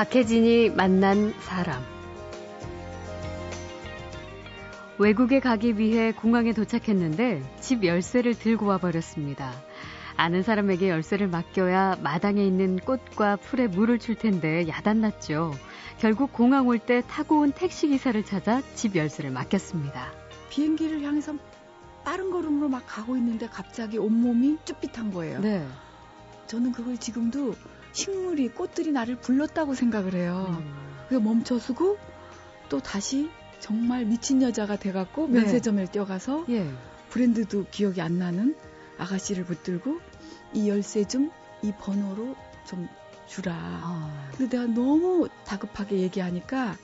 박혜진이 만난 사람. 외국에 가기 위해 공항에 도착했는데 집 열쇠를 들고 와버렸습니다. 아는 사람에게 열쇠를 맡겨야 마당에 있는 꽃과 풀에 물을 줄 텐데 야단났죠. 결국 공항 올 때 타고 온 택시기사를 찾아 집 열쇠를 맡겼습니다. 비행기를 향해서 빠른 걸음으로 막 가고 있는데 갑자기 온몸이 쭈삣한 거예요. 네. 저는 그걸 지금도 식물이 꽃들이 나를 불렀다고 생각을 해요. 음. 그래서 멈춰서고 또 다시 정말 미친 여자가 돼갖고 네. 면세점에 뛰어가서 예. 브랜드도 기억이 안 나는 아가씨를 붙들고 이 열쇠 좀 이 번호로 좀 주라. 아, 근데 내가 너무 다급하게 얘기하니까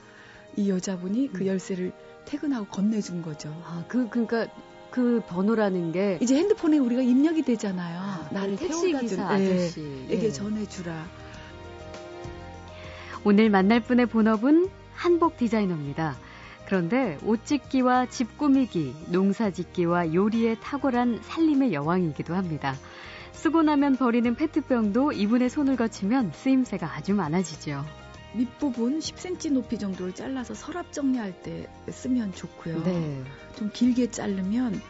이 여자분이 그 음. 열쇠를 퇴근하고 건네준 거죠. 아, 그, 그니까 그 번호라는 게 이제 핸드폰에 우리가 입력이 되잖아요. 아, 나를 택시 기사 준 예, 아저씨. 에게 예. 전해주라. 오늘 만날 분의 본업은 한복 디자이너입니다. 그런데 옷 짓기와 집 꾸미기, 농사 짓기와 요리에 탁월한 살림의 여왕이기도 합니다. 쓰고 나면 버리는 페트병도 이분의 손을 거치면 쓰임새가 아주 많아지죠. 밑부분 10cm 높이 정도를 잘라서 서랍 정리할 때 쓰면 좋고요. 네. 좀 길게 자르면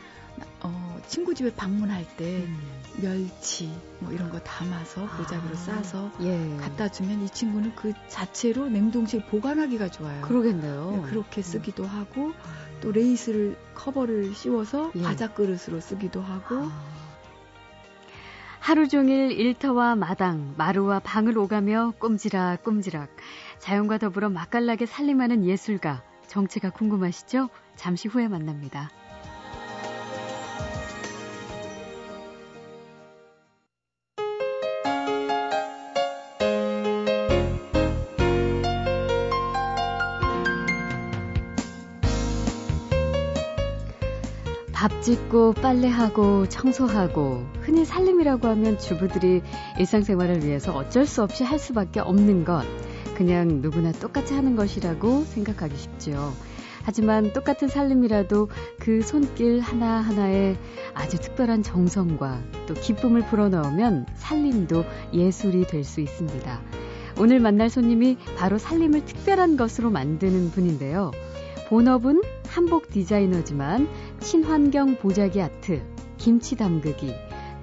어, 친구 집에 방문할 때 음. 멸치 뭐 이런 거 담아서 보자기로 아, 싸서 예. 갖다 주면 이 친구는 그 자체로 냉동실 보관하기가 좋아요. 그러겠네요. 네, 그렇게 쓰기도 하고 음. 또 레이스를 커버를 씌워서 예. 바자 그릇으로 쓰기도 하고 아. 하루 종일 일터와 마당, 마루와 방을 오가며 꼼지락 꼼지락 자연과 더불어 맛깔나게 살림하는 예술가 정체가 궁금하시죠? 잠시 후에 만납니다. 짓고 빨래하고 청소하고 흔히 살림이라고 하면 주부들이 일상생활을 위해서 어쩔 수 없이 할 수밖에 없는 것 그냥 누구나 똑같이 하는 것이라고 생각하기 쉽죠. 하지만 똑같은 살림이라도 그 손길 하나하나에 아주 특별한 정성과 또 기쁨을 불어넣으면 살림도 예술이 될 수 있습니다. 오늘 만날 손님이 바로 살림을 특별한 것으로 만드는 분인데요. 본업은 한복 디자이너지만 친환경 보자기 아트, 김치 담그기,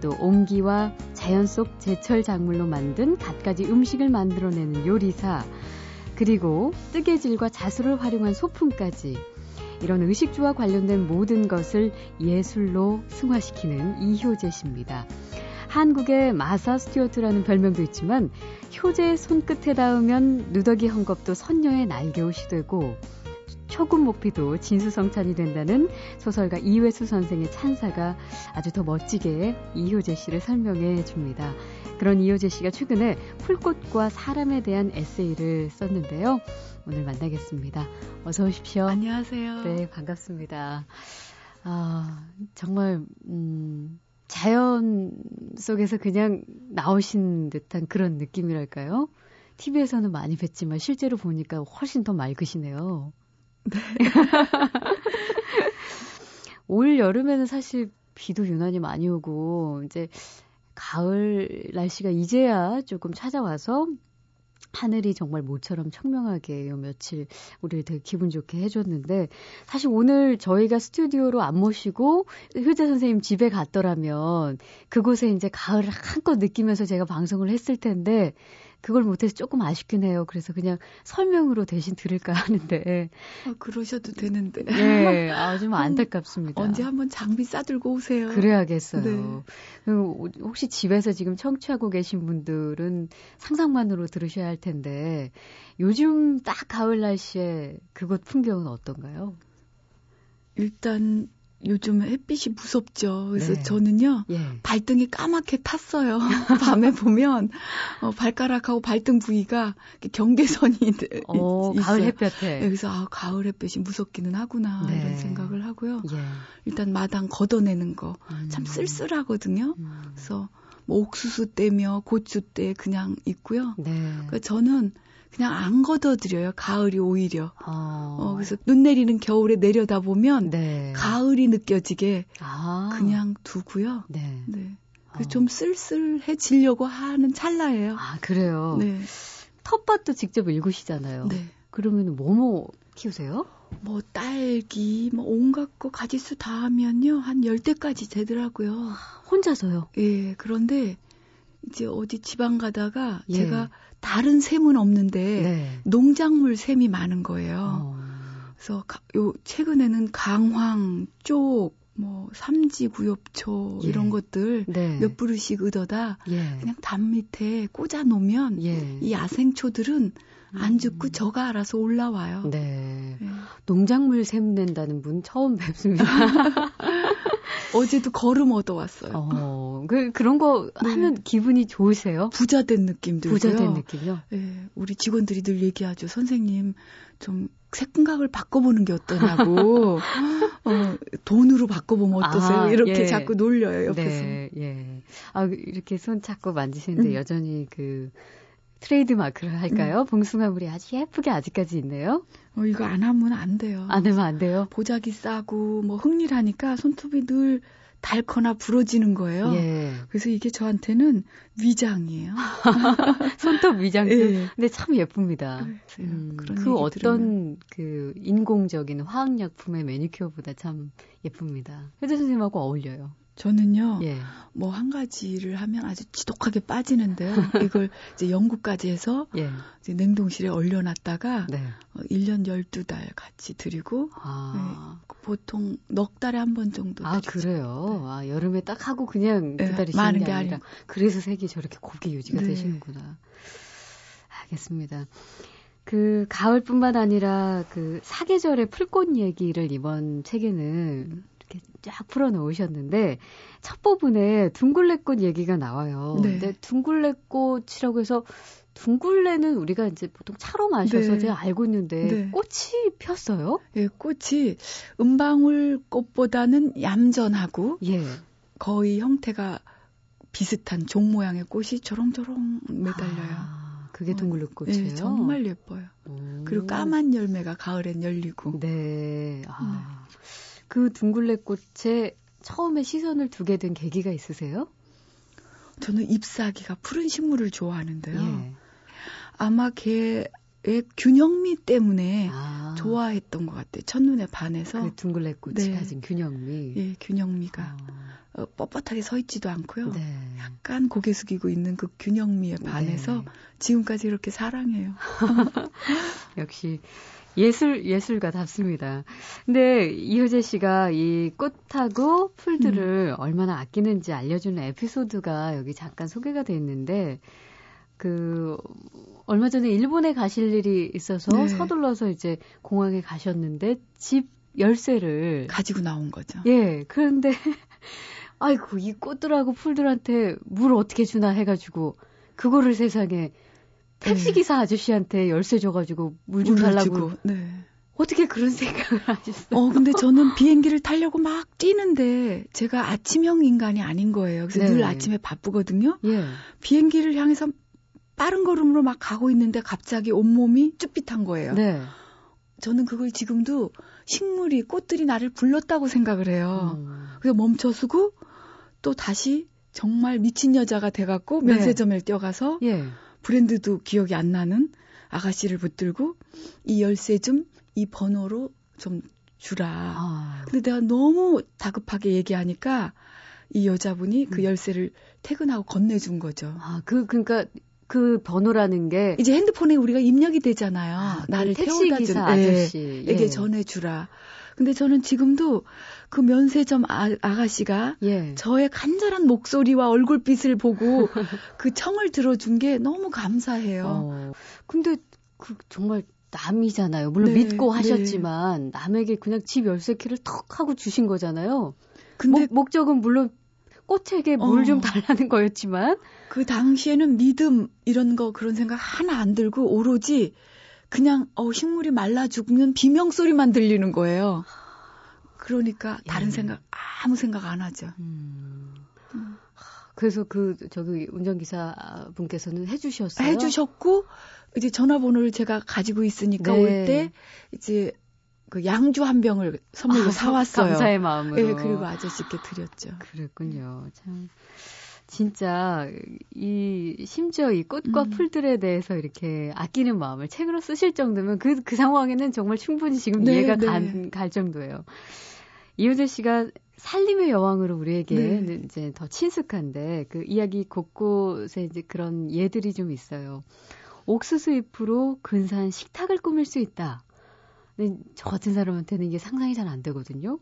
또 옹기와 자연 속 제철 작물로 만든 갖가지 음식을 만들어내는 요리사, 그리고 뜨개질과 자수를 활용한 소품까지 이런 의식주와 관련된 모든 것을 예술로 승화시키는 이효재 씨입니다. 한국의 마사 스튜어트라는 별명도 있지만 효재의 손끝에 닿으면 누더기 헝겊도 선녀의 날개옷이 되고 초근목피도 진수성찬이 된다는 소설가 이외수 선생의 찬사가 아주 더 멋지게 이효재 씨를 설명해 줍니다. 그런 이효재 씨가 최근에 풀꽃과 사람에 대한 에세이를 썼는데요. 오늘 만나겠습니다. 어서 오십시오. 안녕하세요. 네, 반갑습니다. 아, 정말, 음, 자연 속에서 그냥 나오신 듯한 그런 느낌이랄까요? TV에서는 많이 뵀지만 실제로 보니까 훨씬 더 맑으시네요. 네. 올 여름에는 사실 비도 유난히 많이 오고, 이제 가을 날씨가 이제야 조금 찾아와서 하늘이 정말 모처럼 청명하게 요 며칠 우리를 되게 기분 좋게 해줬는데 사실 오늘 저희가 스튜디오로 안 모시고 효재 선생님 집에 갔더라면 그곳에 이제 가을을 한껏 느끼면서 제가 방송을 했을 텐데 그걸 못해서 조금 아쉽긴 해요. 그래서 그냥 설명으로 대신 들을까 하는데 아, 그러셔도 되는데 네, 아, 좀 안타깝습니다. 언제 한번 장비 싸들고 오세요. 그래야겠어요. 네. 그리고 혹시 집에서 지금 청취하고 계신 분들은 상상만으로 들으셔야 할 텐데 요즘 딱 가을 날씨에 그곳 풍경은 어떤가요? 일단 요즘 햇빛이 무섭죠. 그래서 네. 저는요 예. 발등이 까맣게 탔어요. 밤에 보면 어, 발가락하고 발등 부위가 경계선이 있- 어, 있어요. 가을 햇볕에. 여기서 아 가을 햇빛이 무섭기는 하구나 네. 이런 생각을 하고요. 예. 일단 마당 걷어내는 거참 음. 쓸쓸하거든요. 음. 그래서 뭐 옥수수 떼며 고추 떼 그냥 있고요. 네. 그 저는 그냥 안 걷어드려요. 가을이 오히려. 어. 어, 그래서 눈 내리는 겨울에 내려다 보면 네. 가을이 느껴지게 아. 그냥 두고요. 네. 네. 어. 그좀 쓸쓸해지려고 하는 찰나예요. 아, 그래요. 네. 텃밭도 직접 일구시잖아요. 네. 그러면 뭐뭐 키우세요? 뭐 딸기, 뭐 온갖 거 가지수 다 하면요 한 열대까지 되더라고요. 혼자서요? 예. 그런데 이제 어디 지방 가다가 예. 제가 다른 샘은 없는데 네. 농작물 샘이 많은 거예요. 어. 그래서 가- 요 최근에는 강황, 쪽, 뭐 삼지 구엽초 예. 이런 것들 네. 몇 그릇씩 얻어다 예. 그냥 담 밑에 꽂아 놓으면 예. 이 야생초들은 안 음. 죽고 저가 알아서 올라와요. 네. 예. 농작물 샘 낸다는 분 처음 뵙습니다. 어제도 걸음 얻어왔어요. 어, 그, 그런 거 네. 하면 기분이 좋으세요? 부자 된 느낌 들고요. 부자 된 느낌이요? 예, 우리 직원들이 늘 얘기하죠. 선생님, 좀 생각을 바꿔보는 게 어떠냐고. 어, 돈으로 바꿔보면 어떠세요? 아, 이렇게 예. 자꾸 놀려요, 옆에서. 네, 예. 아, 이렇게 손 잡고 만지시는데 음. 여전히 그 트레이드 마크를 할까요? 봉숭아물이 아주 예쁘게 아직까지 있네요. 어, 이거 안 하면 안 돼요. 안 하면 안 돼요? 보자기 싸고, 뭐, 흥일하니까 손톱이 늘 닳거나 부러지는 거예요. 예. 그래서 이게 저한테는 위장이에요. 손톱 위장도. 예. 근데 참 예쁩니다. 그래요. 음, 그 어떤 들으면. 그 인공적인 화학약품의 매니큐어보다 참 예쁩니다. 혜재 선생님하고 어울려요. 저는요, 예. 뭐한 가지를 하면 아주 지독하게 빠지는데요. 이걸 이제 연구까지 해서 예. 이제 냉동실에 얼려놨다가 네. 어, 1년 12달 같이 드리고 아. 보통 넉 달에 한 번 정도 아, 드리죠. 그래요? 아, 여름에 딱 하고 그냥 네, 기다리시는 많은 게게 아니라. 아니고. 그래서 색이 저렇게 곱게 유지가 네. 되시는구나. 알겠습니다. 그 가을뿐만 아니라 그 사계절의 풀꽃 얘기를 이번 책에는 이렇게 쫙 풀어 놓으셨는데 첫 부분에 둥글레꽃 얘기가 나와요. 네. 근데 둥글레꽃이라고 해서 둥글레는 우리가 이제 보통 차로 마셔서 네. 제가 알고 있는데 네. 꽃이 폈어요? 예, 꽃이 은방울 꽃보다는 얌전하고 예. 거의 형태가 비슷한 종 모양의 꽃이 조롱조롱 매달려요. 아, 그게 어, 둥글레꽃이에요. 예, 정말 예뻐요. 오. 그리고 까만 열매가 가을엔 열리고. 네. 아. 그 둥글레 꽃에 처음에 시선을 두게 된 계기가 있으세요? 저는 잎사귀가 푸른 식물을 좋아하는데요. 예. 아마 걔의 균형미 때문에 아, 좋아했던 것 같아요. 첫눈에 반해서. 그 둥글레 꽃이 네. 가진 균형미. 예, 균형미가 아, 어, 뻣뻣하게 서 있지도 않고요. 네. 약간 고개 숙이고 있는 그 균형미에 반해서 네. 지금까지 이렇게 사랑해요. 역시 예술 예술가답습니다. 근데 이효재 씨가 이 꽃하고 풀들을 음. 얼마나 아끼는지 알려주는 에피소드가 여기 잠깐 소개가 돼 있는데 그 얼마 전에 일본에 가실 일이 있어서 네. 서둘러서 이제 공항에 가셨는데 집 열쇠를 가지고 나온 거죠. 예 그런데 아이고 이 꽃들하고 풀들한테 물 어떻게 주나 해가지고 그거를 세상에 택시 기사 아저씨한테 열쇠 줘가지고 물좀 네. 달라고. 네. 어떻게 그런 생각을 하셨어요? 어, 근데 저는 비행기를 타려고 막 뛰는데 제가 아침형 인간이 아닌 거예요. 그래서 네. 늘 아침에 바쁘거든요. 예. 비행기를 향해서 빠른 걸음으로 막 가고 있는데 갑자기 온몸이 쭈삣한 거예요. 네. 저는 그걸 지금도 식물이 꽃들이 나를 불렀다고 생각을 해요. 음. 그래서 멈춰서고 또 다시 정말 미친 여자가 돼갖고 네. 면세점에 뛰어가서 예. 브랜드도 기억이 안 나는 아가씨를 붙들고 이 열쇠 좀 이 번호로 좀 주라. 아. 근데 내가 너무 다급하게 얘기하니까 이 여자분이 그 음. 열쇠를 퇴근하고 건네준 거죠. 아, 그, 그니까, 그 번호라는 게. 이제 핸드폰에 우리가 입력이 되잖아요. 아, 나를 그 택시 태워다 준 기사 예, 아저씨. 에게 예. 전해주라. 근데 저는 지금도 그 면세점 아, 아가씨가 예. 저의 간절한 목소리와 얼굴빛을 보고 그 청을 들어준 게 너무 감사해요. 어. 근데, 그, 정말, 남이잖아요. 물론 네, 믿고 네. 하셨지만, 남에게 그냥 집 열쇠 키를 턱 하고 주신 거잖아요. 근데 목, 목적은 물론, 꽃에게 물 어. 좀 달라는 거였지만, 그 당시에는 믿음 이런 거 그런 생각 하나 안 들고 오로지 그냥 어 식물이 말라 죽는 비명 소리만 들리는 거예요. 그러니까 다른 예. 생각 아무 생각 안 하죠. 음. 음. 그래서 그, 저기, 운전기사 분께서는 해주셨어요? 해주셨고 이제 전화번호를 제가 가지고 있으니까 네. 올때 이제 그 양주 한 병을 선물로 아, 사왔어요. 감사의 마음으로. 예, 그리고 아저씨께 드렸죠. 그랬군요. 참 진짜 이 심지어 이 꽃과 음. 풀들에 대해서 이렇게 아끼는 마음을 책으로 쓰실 정도면 그, 그 상황에는 정말 충분히 지금 네, 이해가 네. 간, 갈 정도예요. 이효재 씨가 살림의 여왕으로 우리에게 네. 이제 더 친숙한데 그 이야기 곳곳에 이제 그런 예들이 좀 있어요. 옥수수 잎으로 근사한 식탁을 꾸밀 수 있다. 근데 저 같은 사람한테는 이게 상상이 잘 안 되거든요.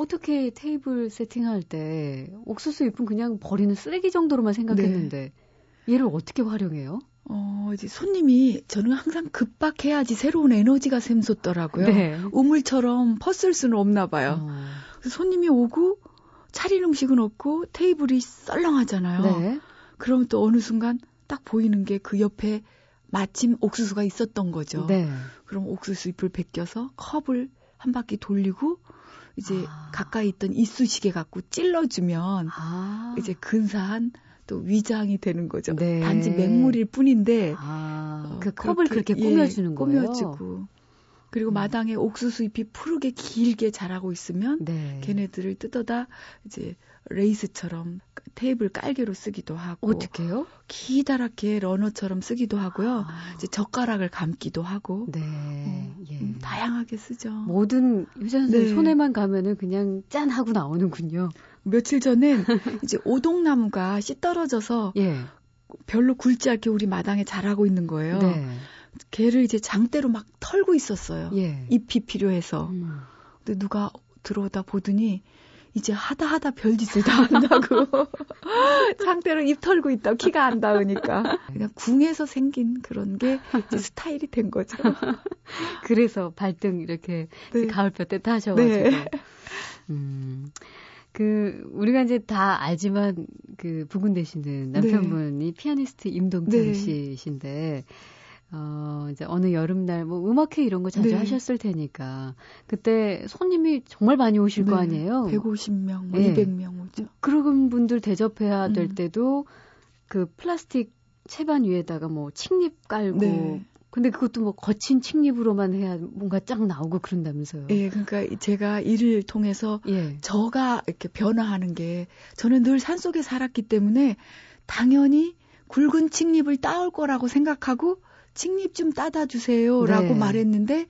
어떻게 테이블 세팅할 때 옥수수 잎은 그냥 버리는 쓰레기 정도로만 생각했는데 네. 얘를 어떻게 활용해요? 어, 이제 손님이 저는 항상 급박해야지 새로운 에너지가 샘솟더라고요. 네. 우물처럼 퍼쓸 수는 없나 봐요. 어. 그래서 손님이 오고 차린 음식은 없고 테이블이 썰렁하잖아요. 네. 그럼 또 어느 순간 딱 보이는 게 그 옆에 마침 옥수수가 있었던 거죠. 네. 그럼 옥수수 잎을 벗겨서 컵을 한 바퀴 돌리고 이제 아. 가까이 있던 이쑤시개 갖고 찔러주면 아. 이제 근사한 또 위장이 되는 거죠. 네. 단지 맹물일 뿐인데 아. 어, 그 컵을 그렇게, 그렇게 꾸며주는 예, 거예요. 꾸며주고 그리고 음. 마당에 옥수수 잎이 푸르게 길게 자라고 있으면 네. 걔네들을 뜯어다 이제 레이스처럼 테이블 깔개로 쓰기도 하고 어떻게요? 기다랗게 러너처럼 쓰기도 하고요. 아. 이제 젓가락을 감기도 하고 네. 어, 예. 음, 다양하게 쓰죠. 모든 유전 네. 손에만 가면은 그냥 짠 하고 나오는군요. 며칠 전엔 이제 오동나무가 씨 떨어져서 예. 별로 굵지 않게 우리 마당에 자라고 있는 거예요. 네. 걔를 이제 장대로 막 털고 있었어요. 예. 잎이 필요해서. 음. 근데 누가 들어오다 보더니 이제 하다 하다 별짓을 다 한다고. 장대로 입 털고 있다. 키가 안 닿으니까. 그냥 궁에서 생긴 그런 게 이제 스타일이 된 거죠. 그래서 발등 이렇게 네. 가을볕 때 타셔가지고. 네. 음. 그 우리가 이제 다 알지만 그 부군 되시는 남편분이 네. 피아니스트 임동철 네. 씨신데 어, 이제 어느 여름날 뭐 음악회 이런 거 자주 네. 하셨을 테니까 그때 손님이 정말 많이 오실 네. 거 아니에요? 150명, 뭐 네. 200명 오죠. 그런 분들 대접해야 될 음. 때도 그 플라스틱 채반 위에다가 뭐 칡잎 깔고 네. 근데 그것도 뭐 거친 칡잎으로만 해야 뭔가 쫙 나오고 그런다면서요. 예, 그러니까 제가 일을 통해서 예. 저가 이렇게 변화하는 게 저는 늘 산속에 살았기 때문에 당연히 굵은 칡잎을 따올 거라고 생각하고 칡잎 좀 따다 주세요라고 네. 말했는데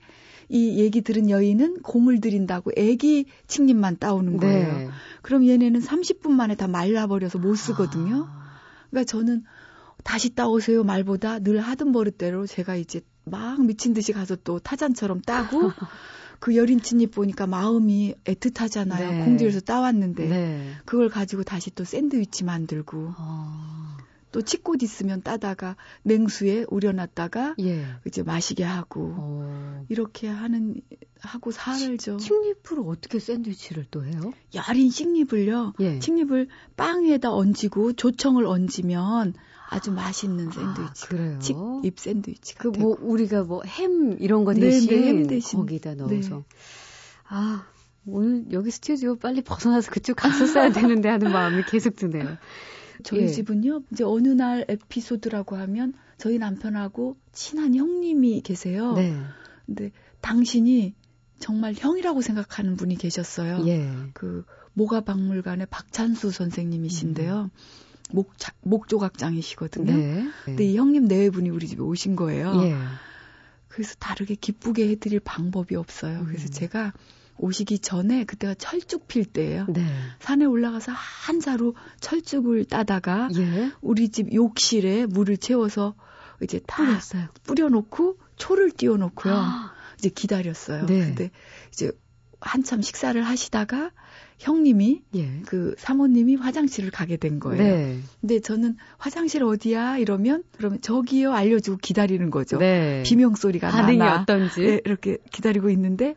이 얘기 들은 여인은 공을 들인다고 애기 칡잎만 따오는 거예요. 네. 그럼 얘네는 30분 만에 다 말라버려서 못 쓰거든요. 아. 그러니까 저는 다시 따오세요 말보다 늘 하던 버릇대로 제가 이제 막 미친 듯이 가서 또 타잔처럼 따고 그 여린 칡잎 보니까 마음이 애틋하잖아요. 네. 공들여서 따왔는데 네. 그걸 가지고 다시 또 샌드위치 만들고 아. 또 칡꽃 있으면 따다가 냉수에 우려놨다가 예. 이제 마시게 하고 어. 이렇게 하는 하고 살죠. 칡잎으로 어떻게 샌드위치를 또 해요? 여린 칡잎을요. 예. 칡잎을 빵 위에다 얹고 조청을 얹으면 아주 맛있는 아, 샌드위치. 아, 그래요? 칡잎 샌드위치가 그뭐 우리가 뭐 햄 이런 거 대신, 네, 네, 햄 대신 거기다 넣어서 네. 아 오늘 여기 스튜디오 빨리 벗어나서 그쪽 갔었어야 되는데 하는 마음이 계속 드네요. 저희 예. 집은요, 이제 어느 날 에피소드라고 하면 저희 남편하고 친한 형님이 계세요. 네. 근데 당신이 정말 형이라고 생각하는 분이 계셨어요. 예. 그 모가 박물관의 박찬수 선생님이신데요. 음. 목, 목조각장이시거든요. 네. 근데 이 형님 네 분이 우리 집에 오신 거예요. 예. 그래서 다르게 기쁘게 해드릴 방법이 없어요. 그래서 음. 제가 오시기 전에 그때가 철쭉 필 때예요. 네. 산에 올라가서 한 자루 철쭉을 따다가 예. 우리 집 욕실에 물을 채워서 이제 다 뿌렸어요. 뿌려놓고 초를 띄워놓고요. 아. 이제 기다렸어요. 네. 근데 이제 한참 식사를 하시다가 형님이 예. 그 사모님이 화장실을 가게 된 거예요. 네. 근데 저는 화장실 어디야 이러면 그러면 저기요 알려주고 기다리는 거죠. 네. 비명 소리가 반응이 나나. 어떤지 네, 이렇게 기다리고 있는데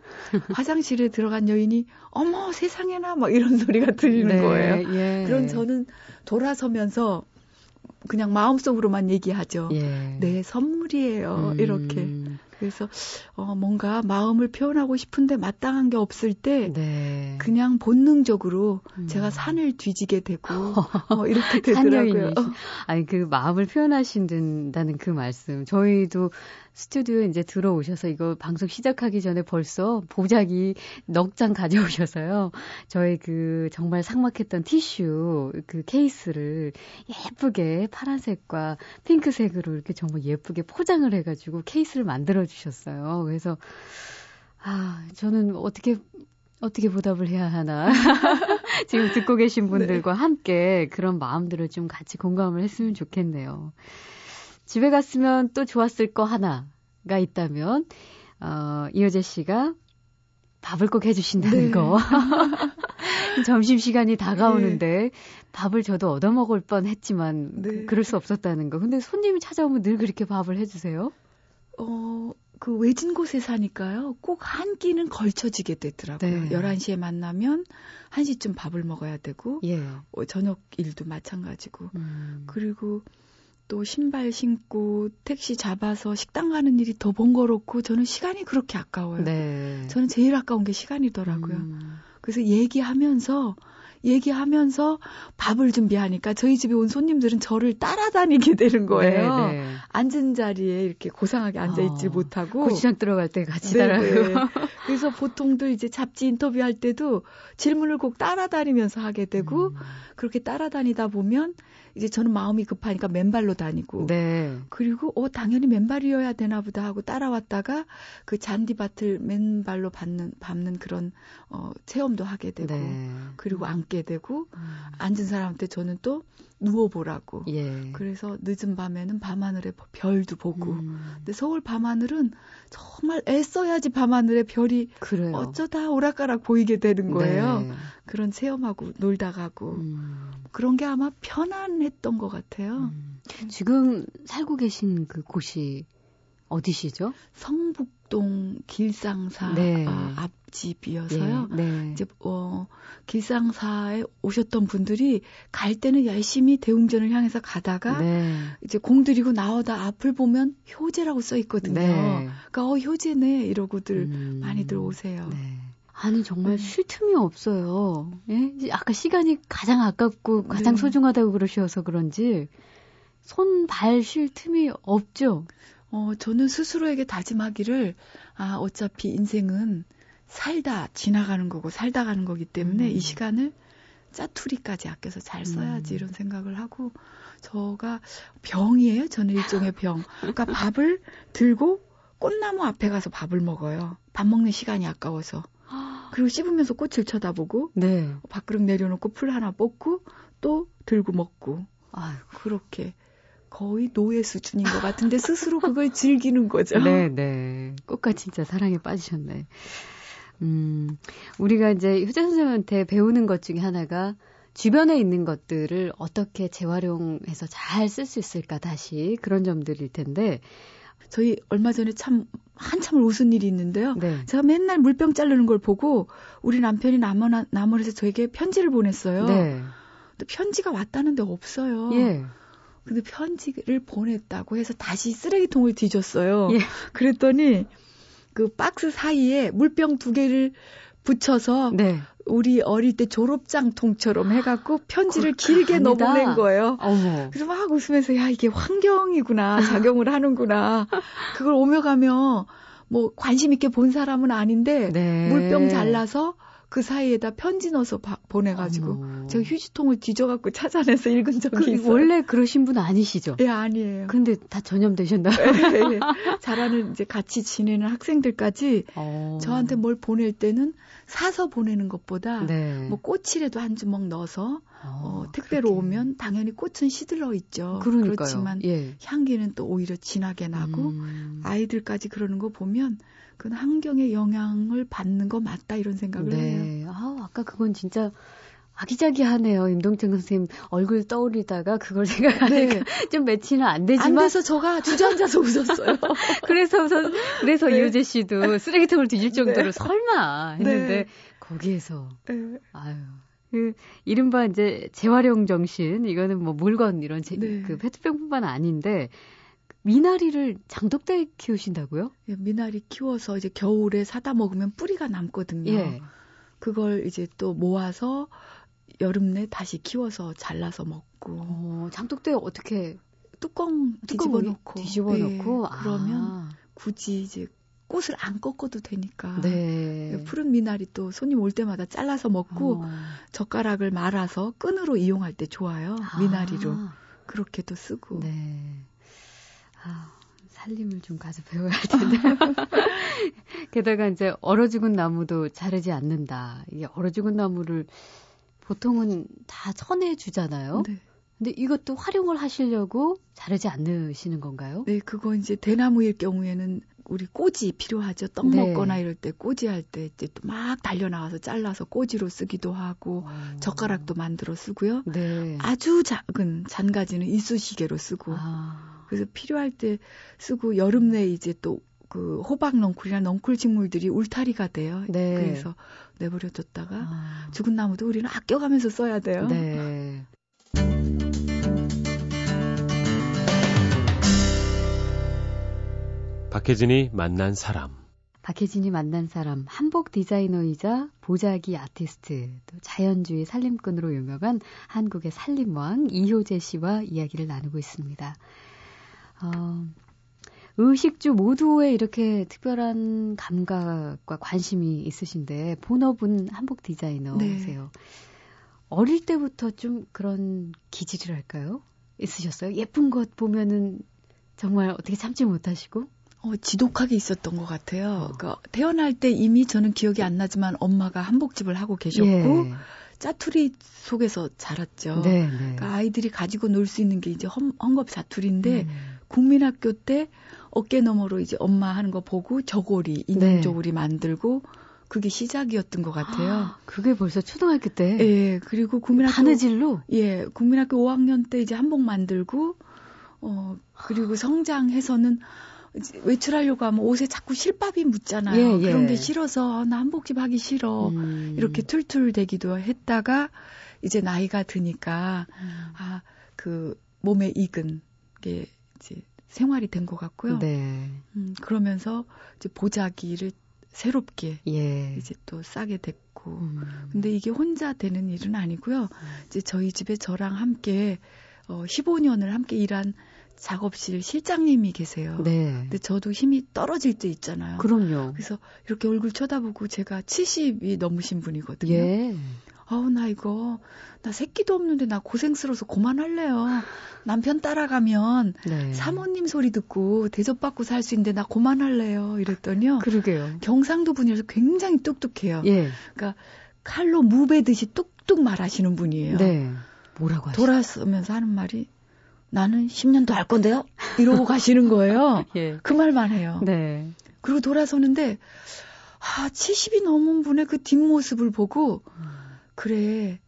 화장실에 들어간 여인이 어머 세상에나 막 이런 소리가 들리는 네. 거예요. 예. 그럼 저는 돌아서면서 그냥 마음속으로만 얘기하죠. 예. 네, 선물이에요. 음. 이렇게. 그래서 어 뭔가 마음을 표현하고 싶은데 마땅한 게 없을 때 네. 그냥 본능적으로 음. 제가 산을 뒤지게 되고 어 이렇게 되더라고요. 아니 그 마음을 표현하신다는 그 말씀 저희도 스튜디오에 이제 들어오셔서 이거 방송 시작하기 전에 벌써 보자기 넉 장 가져오셔서요. 저희 그 정말 상막했던 티슈 그 케이스를 예쁘게 파란색과 핑크색으로 이렇게 정말 예쁘게 포장을 해가지고 케이스를 만들어 주셨어요. 그래서 아 저는 어떻게 어떻게 보답을 해야 하나. 지금 듣고 계신 분들과 네. 함께 그런 마음들을 좀 같이 공감을 했으면 좋겠네요. 집에 갔으면 또 좋았을 거 하나가 있다면, 어, 이효재 씨가 밥을 꼭 해주신다는 네. 거. 점심시간이 다가오는데 네. 밥을 저도 얻어먹을 뻔 했지만, 네. 그, 럴 수 없었다는 거. 근데 손님이 찾아오면 늘 그렇게 밥을 해주세요? 어, 그 외진 곳에 사니까요. 꼭 한 끼는 걸쳐지게 되더라고요. 네. 11시에 만나면 1시쯤 밥을 먹어야 되고, 예. 어, 저녁 일도 마찬가지고. 음. 그리고 또 신발 신고 택시 잡아서 식당 가는 일이 더 번거롭고 저는 시간이 그렇게 아까워요. 네. 저는 제일 아까운 게 시간이더라고요. 음. 그래서 얘기하면서 얘기하면서 밥을 준비하니까 저희 집에 온 손님들은 저를 따라다니게 되는 거예요. 네, 네. 앉은 자리에 이렇게 고상하게 앉아 있지 어, 못하고 고추장 들어갈 때 같이 네. 네. 그래서 보통도 이제 잡지 인터뷰할 때도 질문을 꼭 따라다니면서 하게 되고 음. 그렇게 따라다니다 보면 이제 저는 마음이 급하니까 맨발로 다니고 네. 그리고 어 당연히 맨발이어야 되나 보다 하고 따라왔다가 그 잔디밭을 맨발로 밟는 밟는 그런 어 체험도 하게 되고 네. 그리고 앉게 되고 음. 앉은 사람한테 저는 또 누워보라고. 예. 그래서 늦은 밤에는 밤하늘에 별도 보고. 음. 근데 서울 밤하늘은 정말 애써야지 밤하늘에 별이 그래요. 어쩌다 오락가락 보이게 되는 거예요. 네. 그런 체험하고 놀다 가고. 음. 그런 게 아마 편안했던 것 같아요. 음. 지금 살고 계신 그 곳이 어디시죠? 성북동 길상사 네. 아, 앞집이어서요. 네. 네. 이제 어 길상사에 오셨던 분들이 갈 때는 열심히 대웅전을 향해서 가다가 네. 이제 공들이고 나오다 앞을 보면 효제라고 써 있거든요. 네. 그러니까 어 효제네 이러고들 음. 많이들 오세요. 네. 아니 정말 네. 쉴 틈이 없어요. 예? 아까 시간이 가장 아깝고 가장 네. 소중하다고 그러셔서 그런지 손 발 쉴 틈이 없죠. 어, 저는 스스로에게 다짐하기를, 아, 어차피 인생은 살다 지나가는 거고 살다 가는 거기 때문에 음. 이 시간을 짜투리까지 아껴서 잘 써야지 음. 이런 생각을 하고 저가 병이에요. 저는 일종의 병. 그러니까 밥을 들고 꽃나무 앞에 가서 밥을 먹어요. 밥 먹는 시간이 아까워서. 그리고 씹으면서 꽃을 쳐다보고 네. 밥그릇 내려놓고 풀 하나 뽑고 또 들고 먹고. 아, 그렇게 거의 노예 수준인 것 같은데 스스로 그걸 즐기는 거죠. 네, 네. 꽃과 진짜 사랑에 빠지셨네. 음, 우리가 이제 효자 선생님한테 배우는 것 중에 하나가 주변에 있는 것들을 어떻게 재활용해서 잘 쓸 수 있을까 다시 그런 점들일 텐데 저희 얼마 전에 참 한참을 웃은 일이 있는데요. 네. 제가 맨날 물병 자르는 걸 보고 우리 남편이 남원 남원에서 저에게 편지를 보냈어요. 네. 근데 편지가 왔다는데 없어요. 예. 근데 편지를 보냈다고 해서 다시 쓰레기통을 뒤졌어요. 예. 그랬더니 그 박스 사이에 물병 두 개를 붙여서 네. 우리 어릴 때 졸업장통처럼 해갖고 편지를 그, 길게. 넣어보낸 거예요. 어머. 그래서 막 웃으면서 야 이게 환경이구나 작용을 하는구나. 그걸 오며 가며 뭐 관심 있게 본 사람은 아닌데 네. 물병 잘라서 그 사이에다 편지 넣어서 바, 보내가지고 어머. 제가 휴지통을 뒤져갖고 찾아내서 읽은 적이 그, 있어요. 원래 그러신 분 아니시죠? 예, 아니에요. 근데 다 전염되셨나요? 예, 예. 잘하는 이제 같이 지내는 학생들까지 어. 저한테 뭘 보낼 때는 사서 보내는 것보다 네. 뭐 꽃이라도 한 주먹 넣어서 어, 어 택배로 그렇게. 오면 당연히 꽃은 시들러 있죠. 그러니까요. 그렇지만 예. 향기는 또 오히려 진하게 나고 음. 아이들까지 그러는 거 보면 그 환경의 영향을 받는 거 맞다 이런 생각을 네. 해요. 아, 아까 그건 진짜 아기자기하네요. 임동철 선생님 얼굴 떠올리다가 그걸 생각하니까 네. 좀 매치는 안 되지만 안 돼서 저가 주저앉아서 웃었어요. 그래서 그래서 네. 이효재 씨도 쓰레기통을 뒤질 네. 정도로 네. 설마 했는데 네. 거기에서 네. 아유 그 이른바 이제 재활용 정신 이거는 뭐 물건 이런 제, 그 페트병뿐만 아닌데 미나리를 장독대에 키우신다고요? 예, 미나리 키워서 이제 겨울에 사다 먹으면 뿌리가 남거든요. 예. 그걸 이제 또 모아서 여름 내 다시 키워서 잘라서 먹고. 어, 장독대 어떻게 뚜껑 뒤집어 놓고 뒤집어 놓고 예, 그러면 아. 굳이 이제 꽃을 안 꺾어도 되니까. 네. 푸른 미나리 또 손님 올 때마다 잘라서 먹고 어. 젓가락을 말아서 끈으로 이용할 때 좋아요. 아. 미나리로. 그렇게도 쓰고. 네. 아, 살림을 좀 가서 배워야 할 텐데. 게다가 이제 얼어 죽은 나무도 자르지 않는다. 이게 얼어 죽은 나무를 보통은 다 천해 주잖아요. 네. 근데 이것도 활용을 하시려고 자르지 않으시는 건가요? 네, 그거 이제 대나무일 경우에는 우리 꼬지 필요하죠. 떡 네. 먹거나 이럴 때 꼬지 할 때 이제 또 막 달려 나와서 잘라서 꼬지로 쓰기도 하고 오. 젓가락도 만들어 쓰고요. 네. 아주 작은 잔가지는 이쑤시개로 쓰고. 아. 그래서 필요할 때 쓰고 여름 내 이제 또 그 호박 넝쿨이나 넝쿨 식물들이 울타리가 돼요. 네. 그래서 내버려뒀다가 아. 죽은 나무도 우리는 아껴가면서 써야 돼요. 네. 박혜진이 만난 사람. 박혜진이 만난 사람, 한복 디자이너이자 보자기 아티스트, 또 자연주의 살림꾼으로 유명한 한국의 살림왕 이효재 씨와 이야기를 나누고 있습니다. 어, 의식주 모두에 이렇게 특별한 감각과 관심이 있으신데 본업은 한복 디자이너세요. 네. 어릴 때부터 좀 그런 기질을 할까요? 있으셨어요? 예쁜 것 보면은 정말 어떻게 참지 못하시고? 어, 지독하게 있었던 것 같아요. 어. 그러니까 태어날 때 이미 저는 기억이 안 나지만 엄마가 한복집을 하고 계셨고 예. 짜투리 속에서 자랐죠. 네, 네. 그러니까 아이들이 가지고 놀 수 있는 게 이제 헝, 헝겊 자투리인데 음. 국민학교 때 어깨 너머로 이제 엄마 하는 거 보고 저고리 인형 네. 저고리 만들고 그게 시작이었던 것 같아요. 아, 그게 벌써 초등학교 때? 예, 그리고 국민학교. 바느질로? 예, 국민학교 5학년 때 이제 한복 만들고, 어, 그리고 성장해서는 외출하려고 하면 옷에 자꾸 실밥이 묻잖아요. 예, 예. 그런 게 싫어서 아, 나 한복집 하기 싫어. 음. 이렇게 툴툴대기도 했다가 이제 나이가 드니까 음. 아그 몸에 익은 게 이제 생활이 된 것 같고요. 네. 음, 그러면서 이제 보자기를 새롭게 예. 이제 또 싸게 됐고. 음. 근데 이게 혼자 되는 일은 아니고요. 음. 이제 저희 집에 저랑 함께 어 15년을 함께 일한 작업실 실장님이 계세요. 네. 근데 저도 힘이 떨어질 때 있잖아요. 그럼요. 그래서 이렇게 얼굴 쳐다보고 제가 70이 넘으신 분이거든요. 예. 아우 나 이거 나 새끼도 없는데 나 고생스러워서 그만할래요. 남편 따라가면 네. 사모님 소리 듣고 대접받고 살 수 있는데 나 그만할래요. 이랬더니요. 그러게요. 경상도 분이라서 굉장히 똑똑해요. 예. 그러니까 칼로 무베듯이 뚝뚝 말하시는 분이에요. 네. 뭐라고 하시죠? 돌아서면서 하는 말이 나는 10년도 할 건데요? 이러고 가시는 거예요. 예. 그 말만 해요. 네. 그리고 돌아서는데, 아, 70이 넘은 분의 그 뒷모습을 보고, 음. 그래,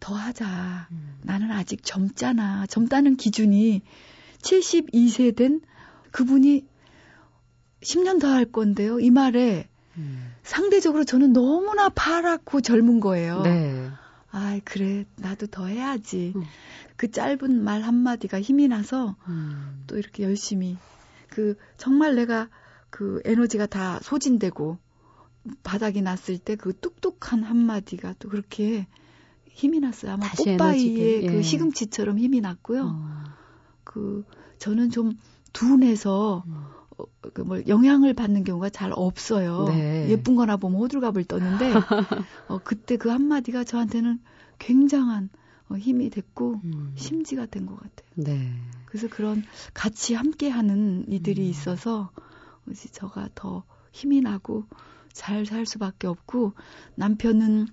더 하자. 음. 나는 아직 젊잖아. 젊다는 기준이 72세 된 그분이 10년 더 할 건데요. 이 말에 음. 상대적으로 저는 너무나 파랗고 젊은 거예요. 네. 아, 그래. 나도 더 해야지. 음. 그 짧은 말 한마디가 힘이 나서 음. 또 이렇게 열심히 그 정말 내가 그 에너지가 다 소진되고 바닥이 났을 때 그 뚝뚝한 한마디가 또 그렇게 힘이 났어요. 아마 뽀빠이의 그 예. 그 시금치처럼 힘이 났고요. 어. 그 저는 좀 둔해서 음. 어, 그뭘 영향을 받는 경우가 잘 없어요. 네. 예쁜 거나 보면 호들갑을 떠는데 어, 그때 그 한마디가 저한테는 굉장한 어, 힘이 됐고 음. 심지가 된 것 같아요. 네. 그래서 그런 같이 함께하는 이들이 음. 있어서 저가 더 힘이 나고 잘 살 수밖에 없고 남편은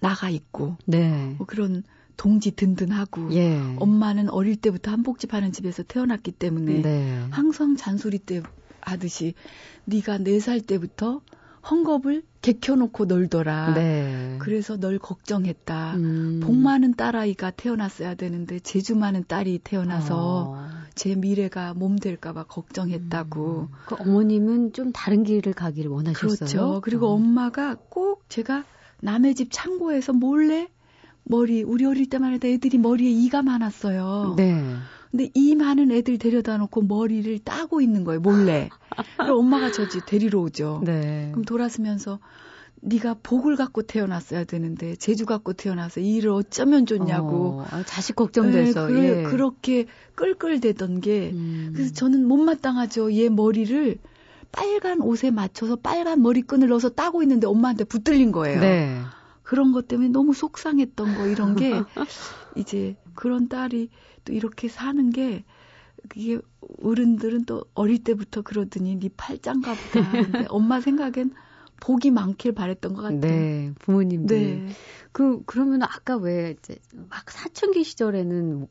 나가 있고 네. 뭐 그런 동지 든든하고 예. 엄마는 어릴 때부터 한복집 하는 집에서 태어났기 때문에 네. 항상 잔소리 때 하듯이 네가 네살 때부터 헝겊을 개켜놓고 놀더라. 네. 그래서 널 걱정했다. 음. 복 많은 딸아이가 태어났어야 되는데 재주 많은 딸이 태어나서 어. 제 미래가 몸 될까봐 걱정했다고. 음. 그 어머님은 좀 다른 길을 가기를 원하셨어요. 그렇죠. 그리고 어. 엄마가 꼭 제가 남의 집 창고에서 몰래 머리 우리 어릴 때만 해도 애들이 머리에 이가 많았어요. 네. 근데 이 많은 애들 데려다 놓고 머리를 따고 있는 거예요, 몰래. 그럼 엄마가 저지 데리러 오죠. 네. 그럼 돌아서면서 네가 복을 갖고 태어났어야 되는데 재주 갖고 태어나서 이 일을 어쩌면 좋냐고 어, 자식 걱정돼서 네, 그래, 예. 그렇게 끌끌대던 게 음. 그래서 저는 못마땅하죠. 얘 머리를 빨간 옷에 맞춰서 빨간 머리끈을 넣어서 따고 있는데 엄마한테 붙들린 거예요. 네. 그런 것 때문에 너무 속상했던 거 이런 게 이제 그런 딸이 또 이렇게 사는 게 이게 어른들은 또 어릴 때부터 그러더니 네 팔짱가 보다. 근데 엄마 생각엔 복이 많길 바랬던 것 같아요. 네, 부모님들. 네. 그 그러면 아까 왜 이제 막 사춘기 시절에는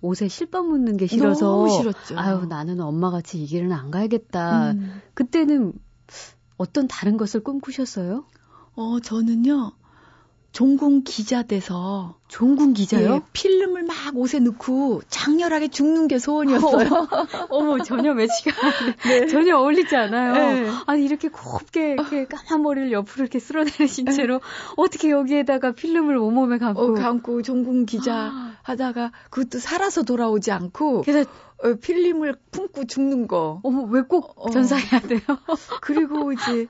옷에 실밥 묻는 게 싫어서 너무 싫었죠. 아유 나는 엄마 같이 이 길은 안 가야겠다. 음. 그때는 어떤 다른 것을 꿈꾸셨어요? 어 저는요 종군 기자 돼서 종군 기자요? 예, 필름을 막 옷에 넣고 장렬하게 죽는 게 소원이었어요. 어, 머 전혀 매치가 네. 전혀 어울리지 않아요. 네. 아니 이렇게 곱게 이렇게 까만 머리를 옆으로 이렇게 쓸어내신 네. 채로 어떻게 여기에다가 필름을 온몸에 감고 어, 감고 종군 기자 아. 하다가 그것도 살아서 돌아오지 않고 그래서 어, 필름을 품고 죽는 거. 어머 왜 꼭 전사해야 돼요? 그리고 이제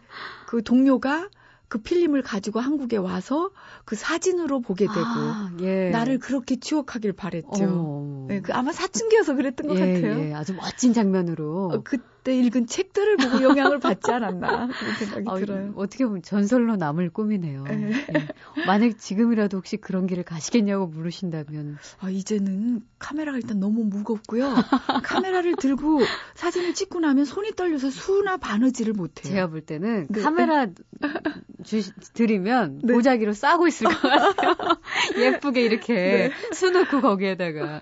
그 동료가 그 필름을 가지고 한국에 와서 그 사진으로 보게 되고 아, 예. 나를 그렇게 추억하길 바랬죠. 네, 그 아마 사춘기여서 그랬던 것 예, 같아요. 예, 아주 멋진 장면으로. 어, 그 때 읽은 책들을 보고 영향을 받지 않았나 그런 생각이 어, 들어요. 어떻게 보면 전설로 남을 꿈이네요. 예. 예. 만약 지금이라도 혹시 그런 길을 가시겠냐고 물으신다면. 아, 이제는 카메라가 일단 너무 무겁고요. 카메라를 들고 사진을 찍고 나면 손이 떨려서 수나 바느질을 못해요. 제가 볼 때는 네. 카메라 주, 드리면 네. 보자기로 싸고 있을 것 같아요. 예쁘게 이렇게 네. 수놓고 거기에다가.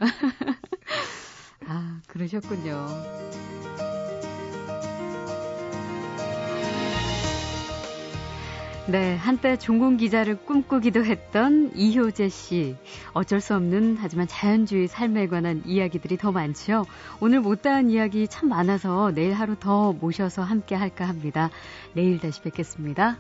아, 그러셨군요. 네, 한때 종공 기자를 꿈꾸기도 했던 이효재 씨. 어쩔 수 없는 하지만 자연주의 삶에 관한 이야기들이 더 많죠. 오늘 못다한 이야기 참 많아서 내일 하루 더 모셔서 함께 할까 합니다. 내일 다시 뵙겠습니다.